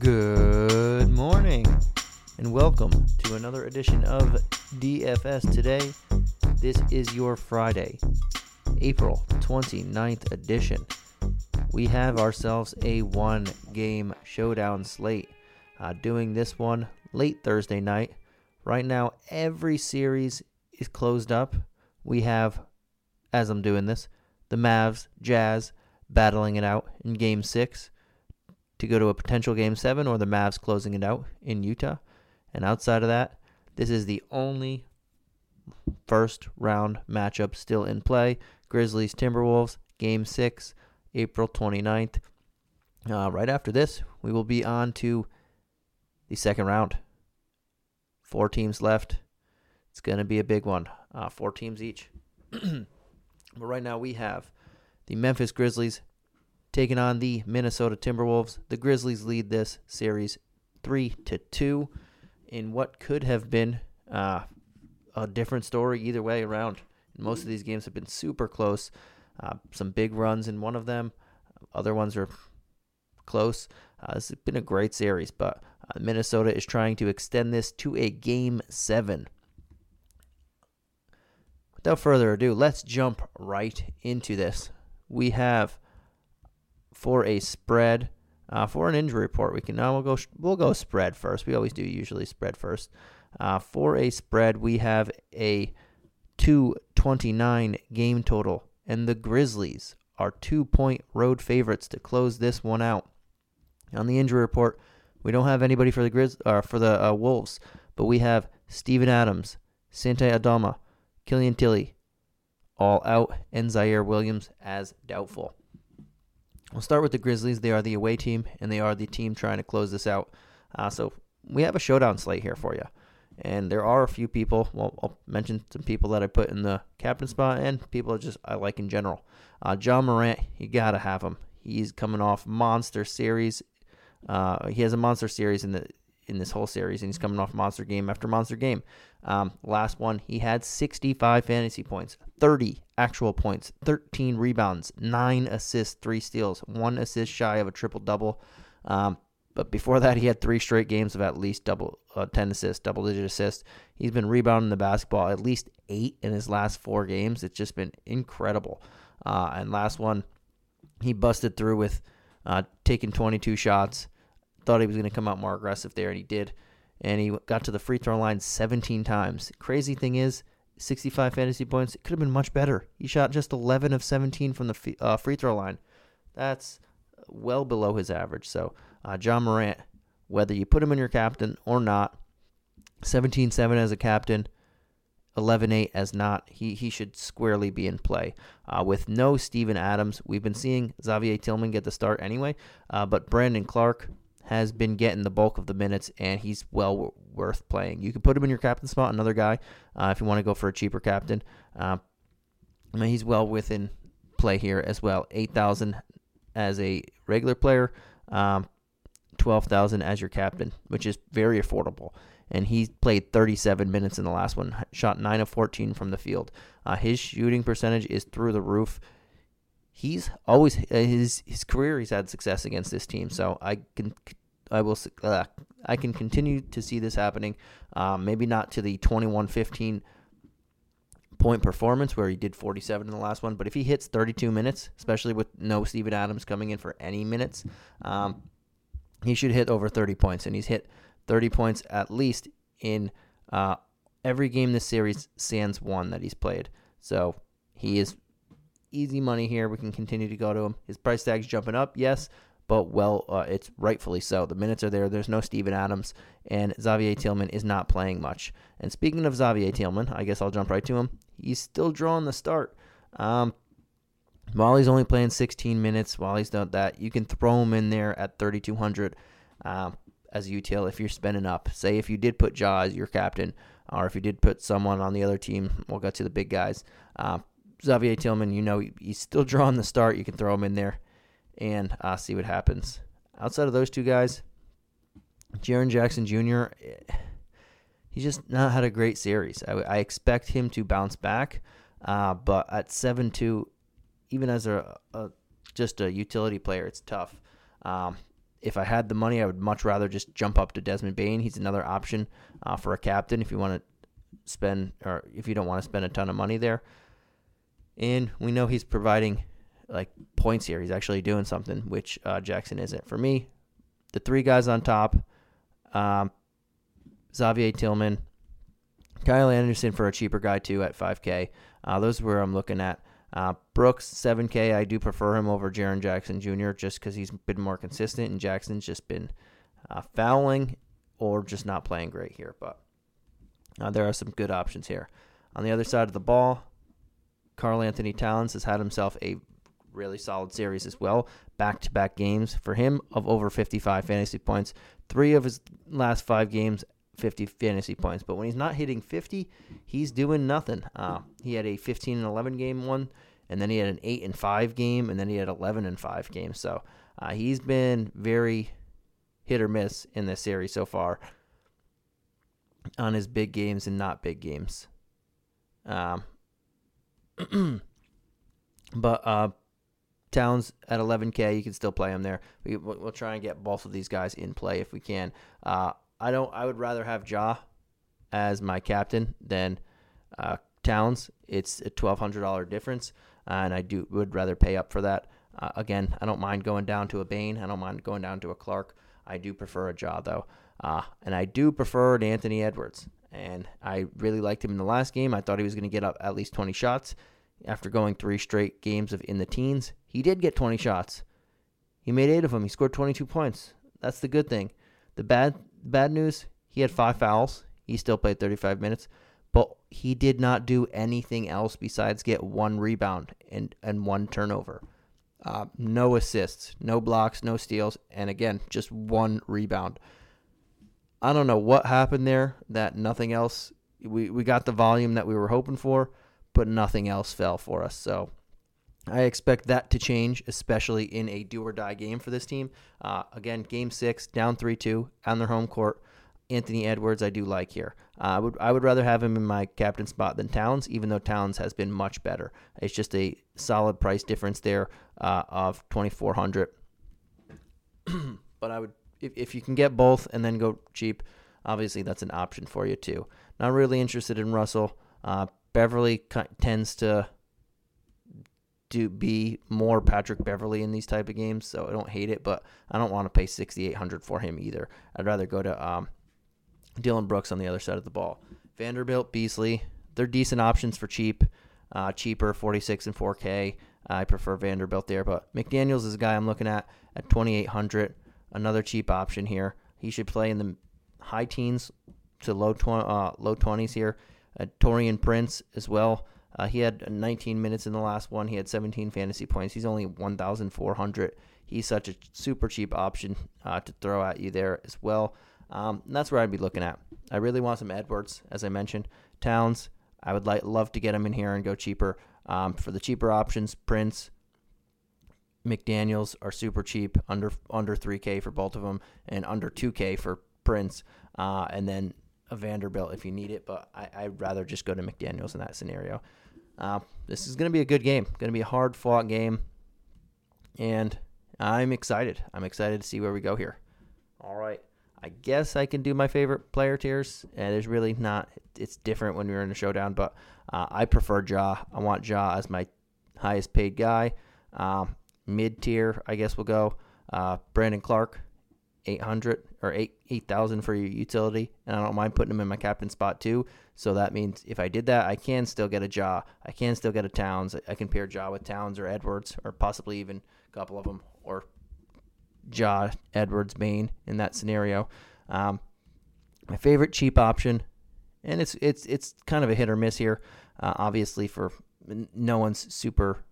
Good morning, and welcome to another edition of DFS Today. This is your Friday, April 29th edition. We have ourselves a one game showdown slate. Uh, doing this one late Thursday night. Right now, every series is closed up. We have, as I'm doing this, the Mavs, Jazz battling it out in game six to go to a potential game seven, or the Mavs closing it out in Utah. And outside of that, this is the only first round matchup still in play. Grizzlies Timberwolves, game six, April 29th. Uh, right after this, we will be on to the second round. Four teams left. It's going to be a big one. Uh, four teams each. but right now we have the Memphis Grizzlies taking on the Minnesota Timberwolves. The Grizzlies lead this series three to two in what could have been uh, a different story either way around. Most of these games have been super close. Uh, some big runs in one of them. Other ones are close. Uh, this has been a great series, but uh, Minnesota is trying to extend this to a game seven. Without further ado, let's jump right into this. We have for a spread. Uh, for an injury report, we can now we'll go we'll go spread first. We always do usually spread first. Uh, for a spread, we have a 229 game total, and the Grizzlies are two point road favorites to close this one out. On the injury report, we don't have anybody for the Grizz uh, for the uh, Wolves, but we have Steven Adams, Santi Aldama, Killian Tillie, all out, and Ziaire Williams as doubtful. We'll start with the Grizzlies. They are the away team, and they are the team trying to close this out. Uh, so we have a showdown slate here for you. And there are a few people. Well, I'll mention some people that I put in the captain spot, and people that just I like in general. Uh, Ja Morant, you gotta have him. He's coming off monster series. Uh, he has a monster series in the in this whole series, and he's coming off monster game after monster game. Um, last one, he had 65 fantasy points, 30 actual points, 13 rebounds, 9 assists, 3 steals, 1 assist shy of a triple double. Um, but before that, he had three straight games of at least double uh, 10 assists, double digit assists. He's been rebounding the basketball at least eight in his last four games. It's just been incredible. Uh, and last one, he busted through with uh, taking 22 shots. Thought he was going to come out more aggressive there, and he did. And he got to the free throw line 17 times. Crazy thing is, 65 fantasy points. It could have been much better. He shot just 11 of 17 from the uh, free throw line. That's well below his average. So, uh, Ja Morant, whether you put him in your captain or not, 17 7 as a captain, 11 8 as not, he, he should squarely be in play. Uh, with no Steven Adams, we've been seeing Xavier Tillman get the start anyway, uh, but Brandon Clarke has been getting the bulk of the minutes, and he's well worth playing. You can put him in your captain spot, another guy, uh, if you want to go for a cheaper captain. Uh, I mean, he's well within play here as well. 8,000 as a regular player, um, 12,000 as your captain, which is very affordable. And he played 37 minutes in the last one, shot 9 of 14 from the field. Uh, his shooting percentage is through the roof he's always uh, his his career he's had success against this team so i can I will. Uh, I can continue to see this happening. Um, maybe not to the 21-15 point performance where he did 47 in the last one, but if he hits 32 minutes, especially with no Steven Adams coming in for any minutes, um, he should hit over 30 points, and he's hit 30 points at least in uh, every game this series sans one that he's played. So he is easy money here. We can continue to go to him. His price tag's jumping up, yes, but well, uh, it's rightfully so. The minutes are there. There's no Steven Adams, and Xavier Tillman is not playing much. And speaking of Xavier Tillman, I guess I'll jump right to him. He's still drawing the start. Um, while he's only playing 16 minutes, while he's done that, you can throw him in there at 3,200 um, as a util if you're spending up. Say if you did put Ja as your captain, or if you did put someone on the other team, we'll get to the big guys. Uh, Xavier Tillman, you know, he's still drawing the start. You can throw him in there and uh, see what happens. Outside of those two guys, Jaren Jackson Jr., he's just not had a great series. I, I expect him to bounce back, uh, but at 7 2, even as a, a, just a utility player, it's tough. Um, if I had the money, I would much rather just jump up to Desmond Bane. He's another option uh, for a captain if you want to spend or if you don't want to spend a ton of money there. And we know he's providing like points here. He's actually doing something, which uh, Jackson isn't. For me, the three guys on top, um, Xavier Tillman, Kyle Anderson for a cheaper guy too at 5K. Uh, those are where I'm looking at. Uh, Brooks 7K. I do prefer him over Jaren Jackson Jr. just because he's been more consistent, and Jackson's just been uh, fouling or just not playing great here. But uh, there are some good options here. On the other side of the ball, Karl-Anthony Towns has had himself a really solid series as well. Back to back games for him of over 55 fantasy points. Three of his last five games 50 fantasy points. But when he's not hitting 50, he's doing nothing. Uh, he had a 15 and 11 game one, and then he had an 8 and 5 game, and then he had 11 and 5 games. So uh, he's been very hit or miss in this series so far on his big games and not big games. Um, but uh, Towns at 11K, you can still play him there. We, will try and get both of these guys in play if we can. Uh, I don't. I would rather have Ja as my captain than uh, Towns. It's a twelve hundred dollar difference, and I do would rather pay up for that. Uh, again, I don't mind going down to a Bane. I don't mind going down to a Clarke. I do prefer a Ja though, uh, and I do prefer an Anthony Edwards. And I really liked him in the last game. I thought he was going to get up at least twenty shots after going three straight games of in the teens. He did get twenty shots. He made eight of them. He scored twenty two points. That's the good thing. The bad bad news, he had five fouls. He still played 35 minutes, but he did not do anything else besides get one rebound and, and one turnover. Uh, no assists, no blocks, no steals, and again, just one rebound. I don't know what happened there that nothing else, we, we got the volume that we were hoping for, but nothing else fell for us. So I expect that to change, especially in a do or die game for this team. Uh, again, game six, down 3 2 on their home court. Anthony Edwards, I do like here. Uh, I would I would rather have him in my captain spot than Towns, even though Towns has been much better. It's just a solid price difference there uh, of 2400 But I would, if, if you can get both and then go cheap, obviously that's an option for you too. Not really interested in Russell. Uh, Beverley tends to to be more Patrick Beverley in these type of games, so I don't hate it, but I don't want to pay 6800 for him either. I'd rather go to um, Dillon Brooks on the other side of the ball. Vanderbilt, Beasley, they're decent options for cheap, uh, cheaper, 46 and 4K. I prefer Vanderbilt there, but McDaniels is a guy I'm looking at at 2800, another cheap option here. He should play in the high teens to low tw- uh, low 20s here. Uh, Taurean Prince as well. Uh, he had 19 minutes in the last one. He had 17 fantasy points. He's only 1,400. He's such a super cheap option uh, to throw at you there as well. Um, that's where I'd be looking at. I really want some Edwards, as I mentioned. Towns, I would like love to get him in here and go cheaper. Um, for the cheaper options, Prince, McDaniels are super cheap, under under 3K for both of them, and under 2K for Prince. Uh, and then a Vanderbilt if you need it, but I, would rather just go to McDaniels in that scenario. Uh, this is going to be a good game. Going to be a hard fought game, and I'm excited. I'm excited to see where we go here. All right. I guess I can do my favorite player tiers. And there's really not. It's different when you're in a showdown, but uh, I prefer Ja. I want Ja as my highest paid guy. Um, Mid tier, I guess we'll go. Uh, Brandon Clarke, 800 or 8 8000 for your utility and I don't mind putting them in my captain spot too. So that means if I did that I can still get a Ja I can still get a Towns. I can pair Ja with Towns or Edwards or possibly even a couple of them or Ja Edwards Bane in that scenario. Um, my favorite cheap option and it's it's it's kind of a hit or miss here uh, obviously for no one's super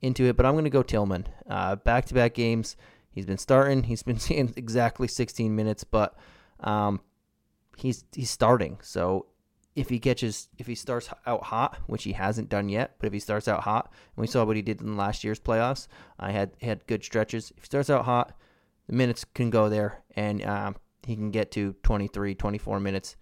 into it but I'm going to go Tillman. Uh, back-to-back games He's been starting. He's been seeing exactly 16 minutes, but um, he's he's starting. So if he catches, if he starts out hot, which he hasn't done yet, but if he starts out hot, and we saw what he did in last year's playoffs, I had had good stretches. If he starts out hot, the minutes can go there, and um, he can get to 23, 24 minutes,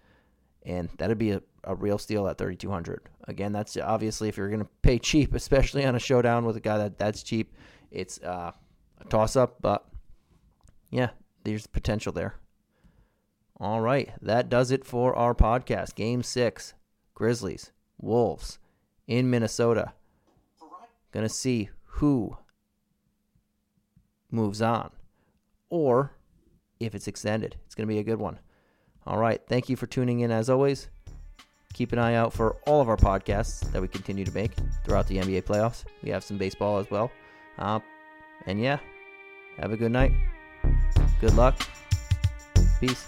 and that'd be a, a real steal at 3,200. Again, that's obviously if you're going to pay cheap, especially on a showdown with a guy that that's cheap, it's uh, a toss up, but yeah, there's potential there. All right, that does it for our podcast. Game six Grizzlies, Wolves in Minnesota. To see who moves on or if it's extended. It's to be a good one. All right, thank you for tuning in as always. Keep an eye out for all of our podcasts that we continue to make throughout the NBA playoffs. We have some baseball as well. Uh, and yeah, have a good night. Good luck. Peace.